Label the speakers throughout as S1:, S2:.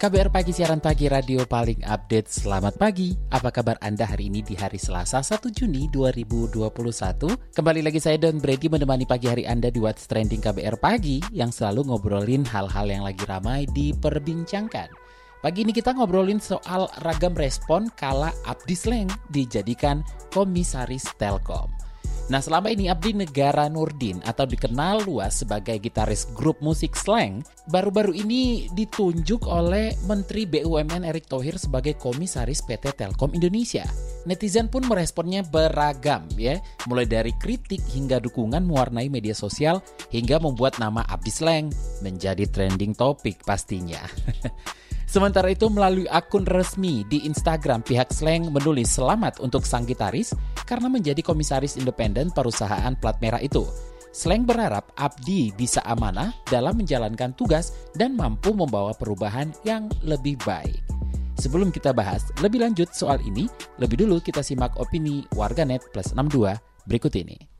S1: KBR Pagi siaran pagi radio paling update. Selamat pagi. Apa kabar Anda hari ini di hari Selasa 1 Juni 2021? Kembali lagi saya Don Brady menemani pagi hari Anda di What's Trending KBR Pagi yang selalu ngobrolin hal-hal yang lagi ramai diperbincangkan. Pagi ini kita ngobrolin soal ragam respon kala Abdi Sleng dijadikan komisaris Telkom. Nah selama ini Abdi Negara Nurdin atau dikenal luas sebagai gitaris grup musik slang, baru-baru ini ditunjuk oleh Menteri BUMN Erick Thohir sebagai komisaris PT Telkom Indonesia. Netizen pun meresponnya beragam ya, mulai dari kritik hingga dukungan mewarnai media sosial hingga membuat nama Abdi Slang menjadi trending topik pastinya. Sementara itu melalui akun resmi di Instagram pihak Slang menulis selamat untuk sang gitaris karena menjadi komisaris independen perusahaan plat merah itu. Slang berharap Abdi bisa amanah dalam menjalankan tugas dan mampu membawa perubahan yang lebih baik. Sebelum kita bahas lebih lanjut soal ini, lebih dulu kita simak opini warganet plus 62 berikut ini.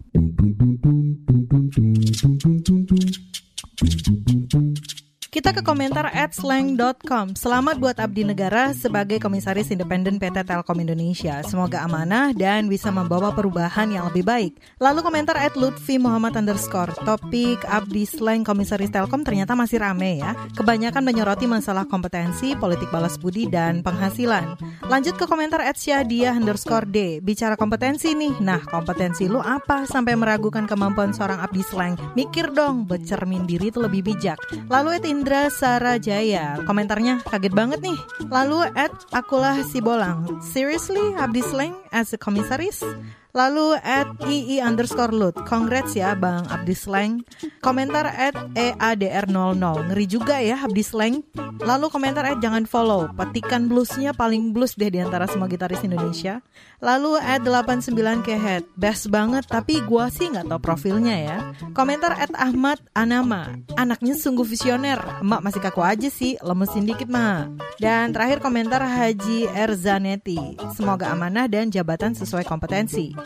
S2: Kita ke komentar at slang.com. Selamat buat Abdi Negara sebagai Komisaris Independen PT Telkom Indonesia. Semoga amanah dan bisa membawa perubahan yang lebih baik. Lalu komentar at Lutfi Muhammad underscore. Topik Abdi Slang Komisaris Telkom ternyata masih rame ya. Kebanyakan menyoroti masalah kompetensi, politik balas budi, dan penghasilan. Lanjut ke komentar at Syadia underscore D. Bicara kompetensi nih. Nah, kompetensi lu apa sampai meragukan kemampuan seorang Abdi Slang? Mikir dong, bercermin diri itu lebih bijak. Lalu at Indra Sarajaya. Komentarnya kaget banget nih. Lalu at Akulah Sibolang. Seriously, Abdi Slang as a komisaris? Lalu at ii underscore lut. Congrats ya Bang Abdi Slang. Komentar at eadr00. Ngeri juga ya Abdi Slang. Lalu komentar at jangan follow. Petikan bluesnya paling blues deh di antara semua gitaris Indonesia. Lalu at 89 kehead. Best banget tapi gua sih nggak tahu profilnya ya. Komentar at Ahmad Anama. Anaknya sungguh visioner. Emak masih kaku aja sih. Lemesin dikit mah. Dan terakhir komentar Haji Erzaneti. Semoga amanah dan jabatan sesuai kompetensi.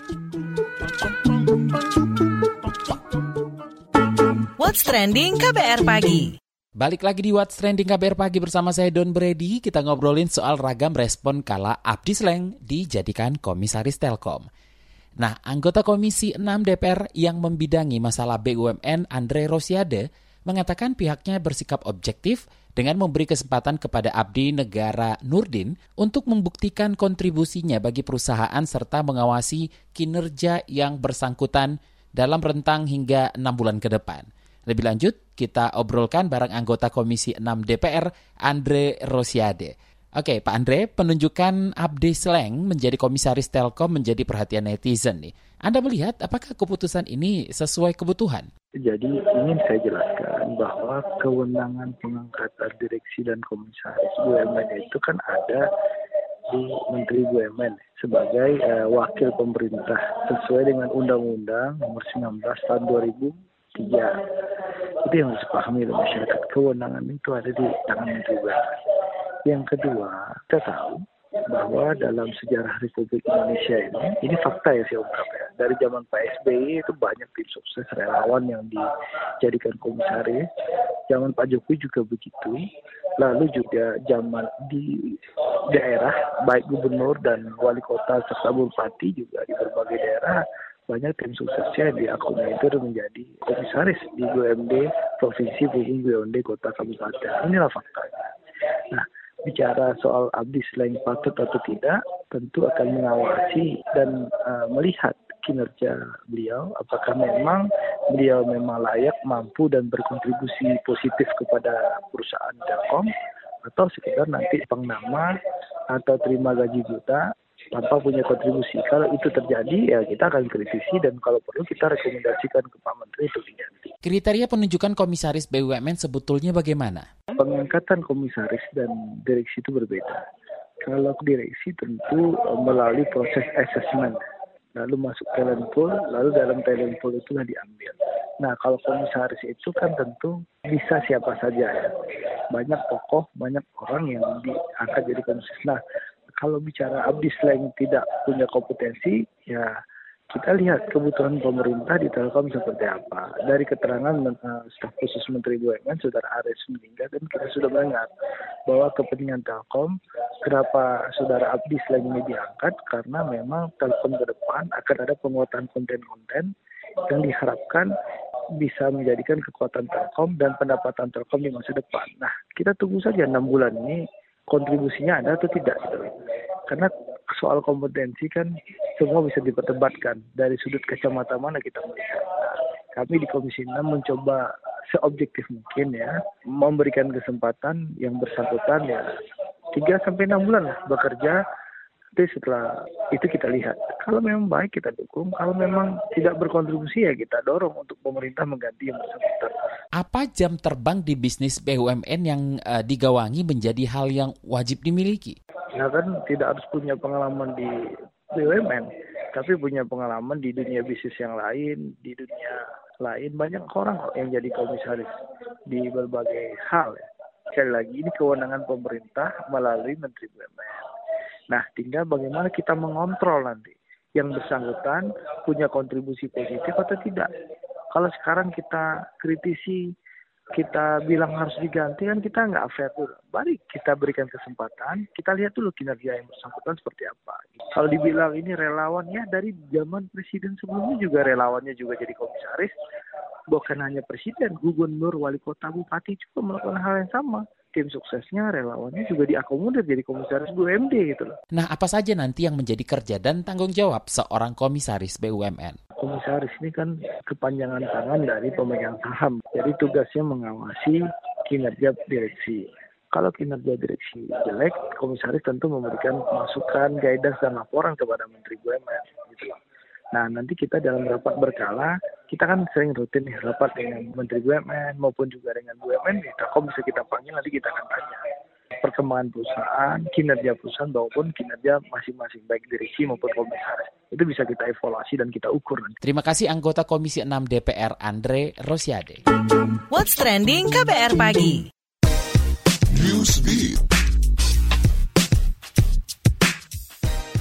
S3: What's Trending KBR Pagi
S1: Balik lagi di What's Trending KBR Pagi bersama saya Don Brady. Kita ngobrolin soal ragam respon kala Abdi Sleng dijadikan komisaris Telkom. Nah, anggota Komisi 6 DPR yang membidangi masalah BUMN Andre Rosiade mengatakan pihaknya bersikap objektif dengan memberi kesempatan kepada Abdi Negara Nurdin untuk membuktikan kontribusinya bagi perusahaan serta mengawasi kinerja yang bersangkutan dalam rentang hingga enam bulan ke depan. Lebih lanjut, kita obrolkan bareng anggota Komisi 6 DPR, Andre Rosiade. Oke, Pak Andre, penunjukan Abdi Sleng menjadi komisaris Telkom menjadi perhatian netizen nih. Anda melihat apakah keputusan ini sesuai kebutuhan?
S4: Jadi ingin saya jelaskan bahwa kewenangan pengangkatan direksi dan komisaris BUMN itu kan ada di Menteri BUMN sebagai uh, wakil pemerintah sesuai dengan Undang-Undang Nomor 19 Tahun 2003. Itu yang harus dipahami oleh masyarakat. Kewenangan itu ada di tangan Menteri BUMN. Yang kedua, kita tahu bahwa dalam sejarah Republik Indonesia ini, ini fakta ya saya ungkap ya. Dari zaman Pak SBY itu banyak tim sukses relawan yang dijadikan komisaris. Zaman Pak Jokowi juga begitu. Lalu juga zaman di daerah, baik gubernur dan wali kota serta bupati juga di berbagai daerah banyak tim suksesnya yang diakomodir menjadi komisaris di BUMD provinsi maupun BUMD kota kabupaten. Inilah faktanya. Bicara soal abdi selain patut atau tidak, tentu akan mengawasi dan uh, melihat kinerja beliau, apakah memang beliau memang layak, mampu dan berkontribusi positif kepada perusahaan Telkom, atau sekedar nanti pengnama atau terima gaji buta tanpa punya kontribusi. Kalau itu terjadi, ya kita akan kritisi dan kalau perlu kita rekomendasikan ke Pak Menteri untuk diganti.
S1: Kriteria penunjukan komisaris BUMN sebetulnya bagaimana?
S4: Pengangkatan komisaris dan direksi itu berbeda. Kalau direksi tentu eh, melalui proses assessment, lalu masuk talent pool, lalu dalam talent pool itulah diambil. Nah, kalau komisaris itu kan tentu bisa siapa saja ya. Banyak tokoh, banyak orang yang diangkat jadi komisaris. Nah, kalau bicara Abdi selain tidak punya kompetensi, ya kita lihat kebutuhan pemerintah di Telkom seperti apa. Dari keterangan uh, staf khusus Menteri BUMN, Saudara Aris meninggal, dan kita sudah mendengar bahwa kepentingan Telkom, kenapa Saudara Abdi selain ini diangkat, karena memang Telkom ke depan akan ada penguatan konten-konten yang diharapkan bisa menjadikan kekuatan Telkom dan pendapatan Telkom di masa depan. Nah, kita tunggu saja enam bulan ini kontribusinya ada atau tidak. Gitu. Karena soal kompetensi kan semua bisa diperdebatkan. Dari sudut kacamata mana kita melihat. Nah, kami di Komisi 6 mencoba seobjektif mungkin ya memberikan kesempatan yang bersangkutan ya tiga sampai enam bulan lah bekerja tapi setelah itu kita lihat. Kalau memang baik kita dukung kalau memang tidak berkontribusi ya kita dorong untuk pemerintah mengganti yang bersangkutan.
S1: Apa jam terbang di bisnis BUMN yang uh, digawangi menjadi hal yang wajib dimiliki
S4: ya kan tidak harus punya pengalaman di BUMN, tapi punya pengalaman di dunia bisnis yang lain, di dunia lain banyak orang kok yang jadi komisaris di berbagai hal ya. Sekali lagi ini kewenangan pemerintah melalui Menteri BUMN. Nah, tinggal bagaimana kita mengontrol nanti yang bersangkutan punya kontribusi positif atau tidak. Kalau sekarang kita kritisi kita bilang harus diganti kan kita nggak fair dulu. Mari kita berikan kesempatan, kita lihat dulu kinerja yang bersangkutan seperti apa. Kalau dibilang ini relawan ya dari zaman presiden sebelumnya juga relawannya juga jadi komisaris. Bukan hanya presiden, gubernur, wali kota, bupati juga melakukan hal yang sama tim suksesnya relawannya juga diakomodir jadi komisaris BUMD gitu loh.
S1: Nah, apa saja nanti yang menjadi kerja dan tanggung jawab seorang komisaris BUMN?
S4: Komisaris ini kan kepanjangan tangan dari pemegang saham. Jadi tugasnya mengawasi kinerja direksi. Kalau kinerja direksi jelek, komisaris tentu memberikan masukan, guidance, dan laporan kepada Menteri BUMN. Gitu. Nah, nanti kita dalam rapat berkala, kita kan sering rutin nih rapat dengan Menteri BUMN maupun juga dengan BUMN, Telkom bisa kita panggil, nanti kita akan tanya perkembangan perusahaan, kinerja perusahaan maupun kinerja masing-masing baik direksi maupun komisaris. Itu bisa kita evaluasi dan kita ukur.
S1: Terima kasih anggota Komisi 6 DPR Andre Rosiade.
S3: What's trending KBR pagi? Newsbeat.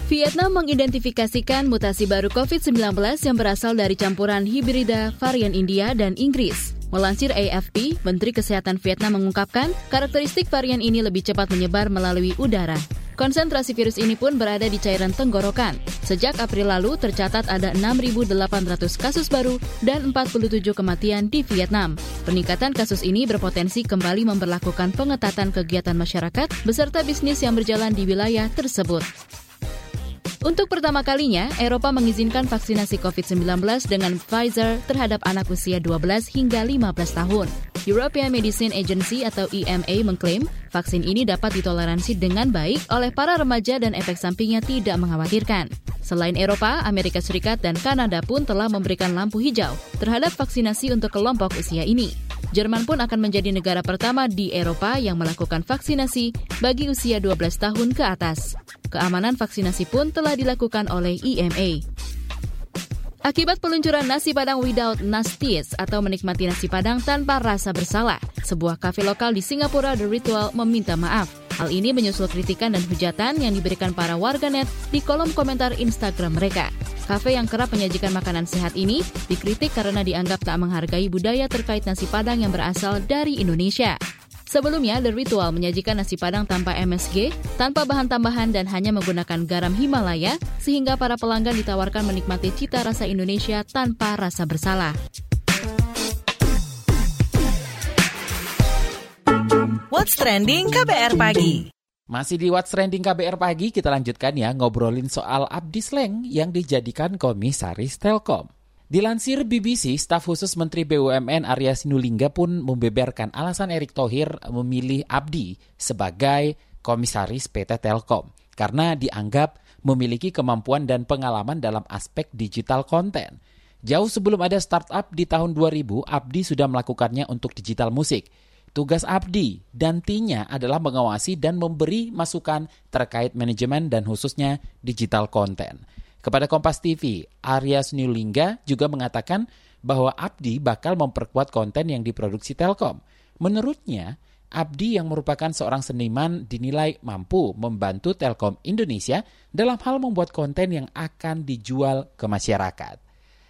S5: Vietnam mengidentifikasikan mutasi baru COVID-19 yang berasal dari campuran hibrida varian India dan Inggris. Melansir AFP, Menteri Kesehatan Vietnam mengungkapkan karakteristik varian ini lebih cepat menyebar melalui udara. Konsentrasi virus ini pun berada di cairan tenggorokan. Sejak April lalu tercatat ada 6.800 kasus baru dan 47 kematian di Vietnam. Peningkatan kasus ini berpotensi kembali memperlakukan pengetatan kegiatan masyarakat beserta bisnis yang berjalan di wilayah tersebut. Untuk pertama kalinya, Eropa mengizinkan vaksinasi COVID-19 dengan Pfizer terhadap anak usia 12 hingga 15 tahun. European Medicine Agency atau EMA mengklaim vaksin ini dapat ditoleransi dengan baik oleh para remaja dan efek sampingnya tidak mengkhawatirkan. Selain Eropa, Amerika Serikat dan Kanada pun telah memberikan lampu hijau terhadap vaksinasi untuk kelompok usia ini. Jerman pun akan menjadi negara pertama di Eropa yang melakukan vaksinasi bagi usia 12 tahun ke atas. Keamanan vaksinasi pun telah dilakukan oleh EMA. Akibat peluncuran nasi padang without nasties atau menikmati nasi padang tanpa rasa bersalah, sebuah kafe lokal di Singapura The Ritual meminta maaf. Hal ini menyusul kritikan dan hujatan yang diberikan para warganet di kolom komentar Instagram mereka. Kafe yang kerap menyajikan makanan sehat ini dikritik karena dianggap tak menghargai budaya terkait nasi padang yang berasal dari Indonesia. Sebelumnya, The Ritual menyajikan nasi padang tanpa MSG, tanpa bahan tambahan dan hanya menggunakan garam Himalaya, sehingga para pelanggan ditawarkan menikmati cita rasa Indonesia tanpa rasa bersalah.
S3: What's Trending KBR Pagi
S1: masih di What's Trending KBR Pagi, kita lanjutkan ya ngobrolin soal Abdi Sleng yang dijadikan komisaris Telkom. Dilansir BBC, staf khusus Menteri BUMN Arya Sinulinga pun membeberkan alasan Erick Thohir memilih Abdi sebagai komisaris PT Telkom karena dianggap memiliki kemampuan dan pengalaman dalam aspek digital konten. Jauh sebelum ada startup di tahun 2000, Abdi sudah melakukannya untuk digital musik. Tugas Abdi dantinya adalah mengawasi dan memberi masukan terkait manajemen dan khususnya digital konten. Kepada Kompas TV, Arya Sunilingga juga mengatakan bahwa Abdi bakal memperkuat konten yang diproduksi Telkom. Menurutnya, Abdi yang merupakan seorang seniman dinilai mampu membantu Telkom Indonesia dalam hal membuat konten yang akan dijual ke masyarakat.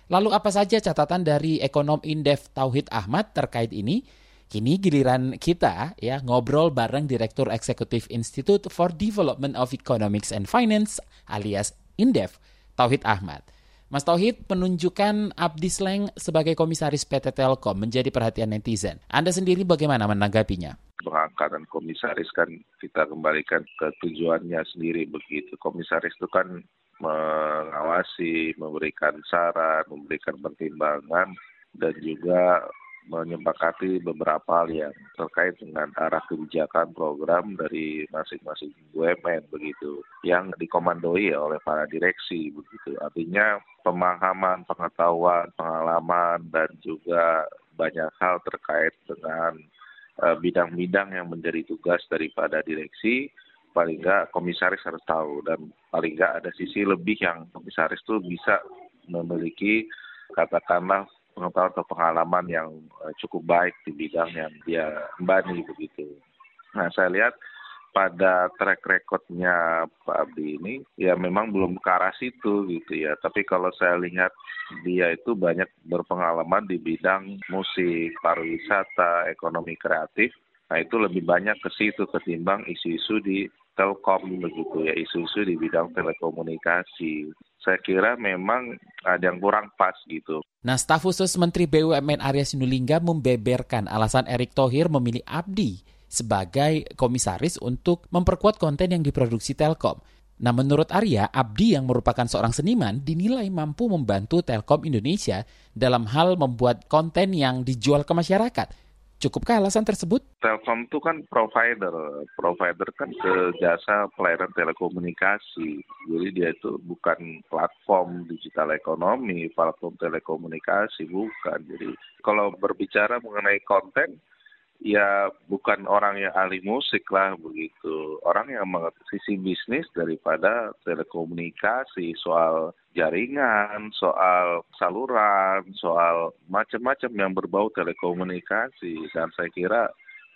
S1: Lalu apa saja catatan dari ekonom Indef Tauhid Ahmad terkait ini? Kini giliran kita ya ngobrol bareng Direktur Eksekutif Institute for Development of Economics and Finance alias Indef, Tauhid Ahmad. Mas Tauhid menunjukkan Abdi Sleng sebagai komisaris PT Telkom menjadi perhatian netizen. Anda sendiri bagaimana menanggapinya?
S6: Pengangkatan komisaris kan kita kembalikan ke tujuannya sendiri begitu. Komisaris itu kan mengawasi, memberikan saran, memberikan pertimbangan, dan juga menyepakati beberapa hal yang terkait dengan arah kebijakan program dari masing-masing BUMN begitu yang dikomandoi oleh para direksi begitu. Artinya pemahaman pengetahuan pengalaman dan juga banyak hal terkait dengan eh, bidang-bidang yang menjadi tugas daripada direksi paling nggak komisaris harus tahu. Dan paling nggak ada sisi lebih yang komisaris itu bisa memiliki katakanlah pengetahuan atau pengalaman yang eh, cukup baik di bidang yang dia embani begitu. Nah saya lihat pada track recordnya Pak Abdi ini ya memang belum ke arah situ gitu ya. Tapi kalau saya lihat dia itu banyak berpengalaman di bidang musik, pariwisata, ekonomi kreatif. Nah itu lebih banyak ke situ ketimbang isu-isu di Telkom begitu ya, isu-isu di bidang telekomunikasi saya kira memang ada yang kurang pas gitu.
S1: Nah, staf khusus Menteri BUMN Arya Sinulinga membeberkan alasan Erick Thohir memilih Abdi sebagai komisaris untuk memperkuat konten yang diproduksi Telkom. Nah, menurut Arya, Abdi yang merupakan seorang seniman dinilai mampu membantu Telkom Indonesia dalam hal membuat konten yang dijual ke masyarakat Cukupkah alasan tersebut?
S6: Telkom itu kan provider, provider kan ke jasa pelayanan telekomunikasi. Jadi dia itu bukan platform digital ekonomi, platform telekomunikasi, bukan. Jadi kalau berbicara mengenai konten, ya bukan orang yang ahli musik lah begitu. Orang yang mengerti sisi bisnis daripada telekomunikasi, soal jaringan, soal saluran, soal macam-macam yang berbau telekomunikasi. Dan saya kira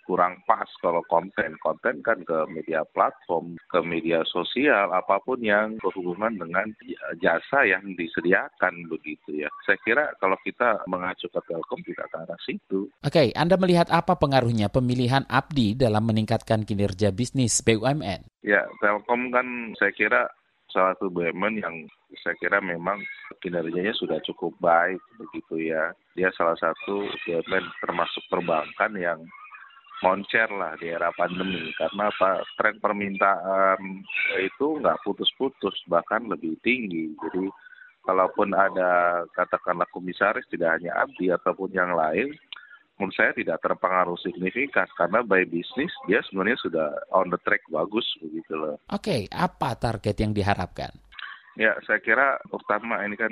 S6: kurang pas kalau konten. Konten kan ke media platform, ke media sosial, apa pun yang berhubungan dengan jasa yang disediakan begitu ya. Saya kira kalau kita mengacu ke Telkom tidak ke arah situ.
S1: Oke, Anda melihat apa pengaruhnya pemilihan Abdi dalam meningkatkan kinerja bisnis BUMN?
S6: Ya, Telkom kan saya kira salah satu BUMN yang saya kira memang kinerjanya sudah cukup baik begitu ya. Dia salah satu BUMN termasuk perbankan yang moncer lah di era pandemi karena apa tren permintaan itu nggak putus-putus bahkan lebih tinggi jadi kalaupun ada katakanlah komisaris tidak hanya Abdi ataupun yang lain menurut saya tidak terpengaruh signifikan karena by bisnis dia sebenarnya sudah on the track bagus begitu loh.
S1: Oke, okay, apa target yang diharapkan?
S6: Ya, saya kira pertama ini kan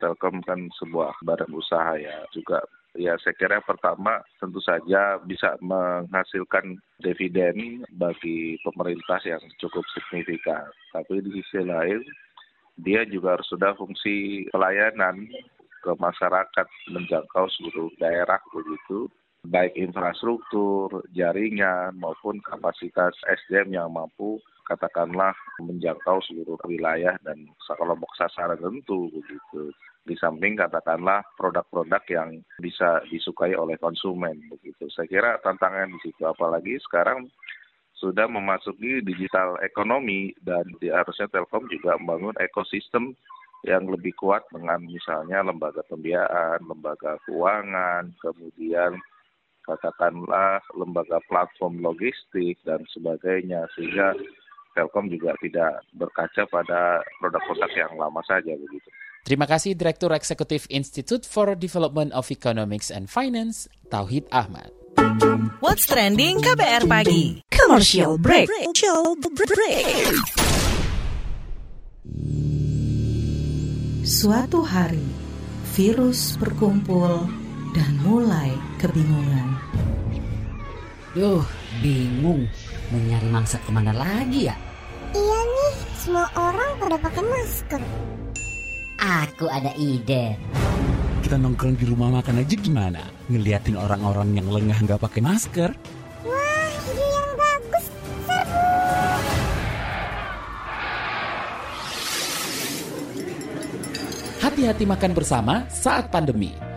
S6: Telkom kan sebuah badan usaha ya juga ya saya kira pertama tentu saja bisa menghasilkan dividen bagi pemerintah yang cukup signifikan. Tapi di sisi lain dia juga harus sudah fungsi pelayanan ke masyarakat menjangkau seluruh daerah begitu baik infrastruktur, jaringan maupun kapasitas SDM yang mampu katakanlah menjangkau seluruh wilayah dan kelompok sasaran tentu begitu di samping katakanlah produk-produk yang bisa disukai oleh konsumen begitu. Saya kira tantangan di situ apalagi sekarang sudah memasuki digital ekonomi dan di, harusnya Telkom juga membangun ekosistem yang lebih kuat dengan misalnya lembaga pembiayaan, lembaga keuangan, kemudian katakanlah lembaga platform logistik dan sebagainya sehingga Telkom juga tidak berkaca pada produk-produk yang lama saja begitu.
S1: Terima kasih Direktur Eksekutif Institute for Development of Economics and Finance, Tauhid Ahmad.
S3: What's trending KBR pagi?
S2: Commercial break. Commercial break. Suatu hari, virus berkumpul dan mulai kebingungan.
S7: Duh, bingung. Mau nyari mangsa ke mana lagi ya?
S8: Iya nih, semua orang pada pakai masker.
S7: Aku ada ide.
S1: Kita nongkrong di rumah makan aja gimana? Ngeliatin orang-orang yang lengah nggak pakai masker?
S8: Wah, ide yang bagus. Seru.
S1: Hati-hati makan bersama saat pandemi.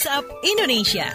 S3: WhatsApp Indonesia.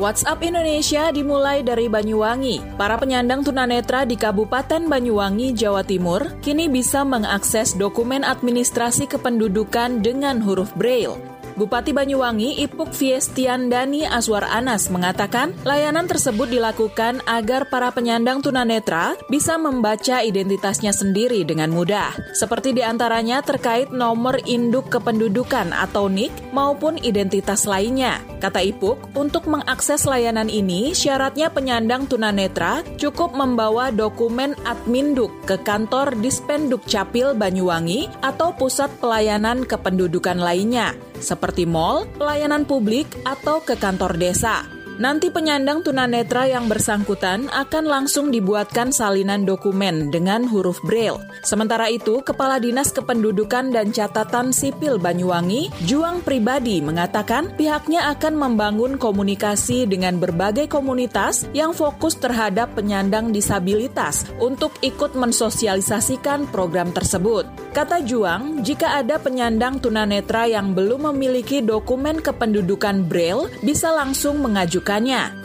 S9: WhatsApp Indonesia dimulai dari Banyuwangi. Para penyandang tunanetra di Kabupaten Banyuwangi, Jawa Timur, kini bisa mengakses dokumen administrasi kependudukan dengan huruf Braille. Bupati Banyuwangi Ipuk Fiestiandani Aswar Anas mengatakan layanan tersebut dilakukan agar para penyandang tunanetra bisa membaca identitasnya sendiri dengan mudah, seperti di antaranya terkait nomor induk kependudukan atau NIK maupun identitas lainnya. Kata Ipuk, untuk mengakses layanan ini syaratnya penyandang tunanetra cukup membawa dokumen adminduk ke kantor Dispenduk Capil Banyuwangi atau pusat pelayanan kependudukan lainnya seperti mall, pelayanan publik, atau ke kantor desa. Nanti penyandang tunanetra yang bersangkutan akan langsung dibuatkan salinan dokumen dengan huruf Braille. Sementara itu, Kepala Dinas Kependudukan dan Catatan Sipil Banyuwangi, Juang Pribadi, mengatakan pihaknya akan membangun komunikasi dengan berbagai komunitas yang fokus terhadap penyandang disabilitas untuk ikut mensosialisasikan program tersebut. Kata Juang, jika ada penyandang tunanetra yang belum memiliki dokumen kependudukan Braille, bisa langsung mengajukan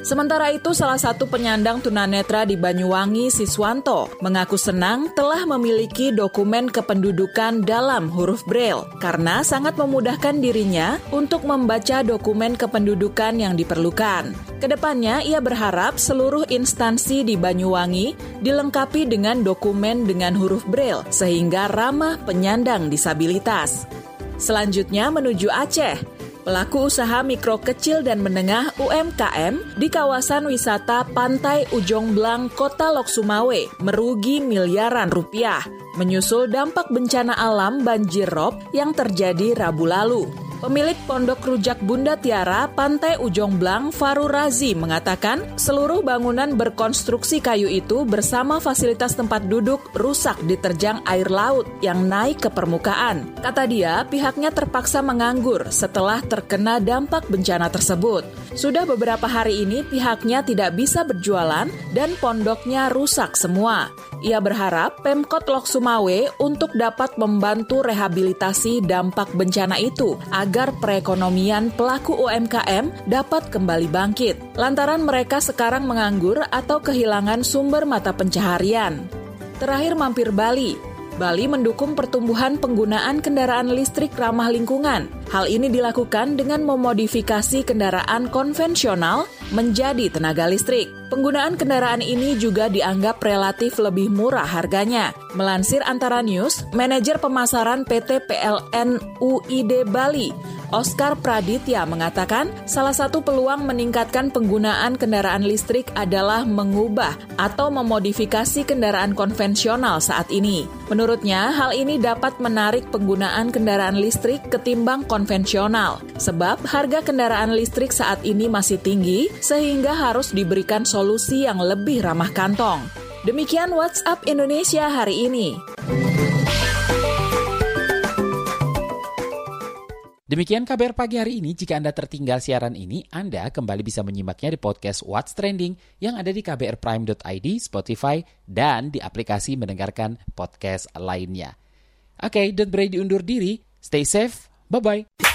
S9: Sementara itu, salah satu penyandang tunanetra di Banyuwangi, Siswanto, mengaku senang telah memiliki dokumen kependudukan dalam huruf Braille karena sangat memudahkan dirinya untuk membaca dokumen kependudukan yang diperlukan. Ke depannya, ia berharap seluruh instansi di Banyuwangi dilengkapi dengan dokumen dengan huruf Braille sehingga ramah penyandang disabilitas. Selanjutnya menuju Aceh. Pelaku usaha mikro kecil dan menengah UMKM di kawasan wisata Pantai Ujong Blang, Kota Lok Sumawe merugi miliaran rupiah menyusul dampak bencana alam banjir rob yang terjadi Rabu lalu. Pemilik Pondok Rujak Bunda Tiara, Pantai Ujong Blang, Faru Razi mengatakan seluruh bangunan berkonstruksi kayu itu bersama fasilitas tempat duduk rusak diterjang air laut yang naik ke permukaan. Kata dia, pihaknya terpaksa menganggur setelah terkena dampak bencana tersebut. Sudah beberapa hari ini pihaknya tidak bisa berjualan dan pondoknya rusak semua. Ia berharap Pemkot Lok Sumawe untuk dapat membantu rehabilitasi dampak bencana itu perekonomian pelaku UMKM dapat kembali bangkit. Lantaran mereka sekarang menganggur atau kehilangan sumber mata pencaharian. Terakhir mampir Bali, Bali mendukung pertumbuhan penggunaan kendaraan listrik ramah lingkungan. Hal ini dilakukan dengan memodifikasi kendaraan konvensional menjadi tenaga listrik. Penggunaan kendaraan ini juga dianggap relatif lebih murah harganya. Melansir Antara News, manajer pemasaran PT PLN UID Bali, Oscar Praditya mengatakan salah satu peluang meningkatkan penggunaan kendaraan listrik adalah mengubah atau memodifikasi kendaraan konvensional saat ini. Menurutnya, hal ini dapat menarik penggunaan kendaraan listrik ketimbang konvensional, sebab harga kendaraan listrik saat ini masih tinggi sehingga harus diberikan solusi yang lebih ramah kantong. Demikian WhatsApp Indonesia hari ini.
S1: Demikian kabar pagi hari ini. Jika Anda tertinggal siaran ini, Anda kembali bisa menyimaknya di podcast What's Trending yang ada di kbrprime.id, Spotify, dan di aplikasi mendengarkan podcast lainnya. Oke, okay, don't berani diundur diri. Stay safe. Bye-bye.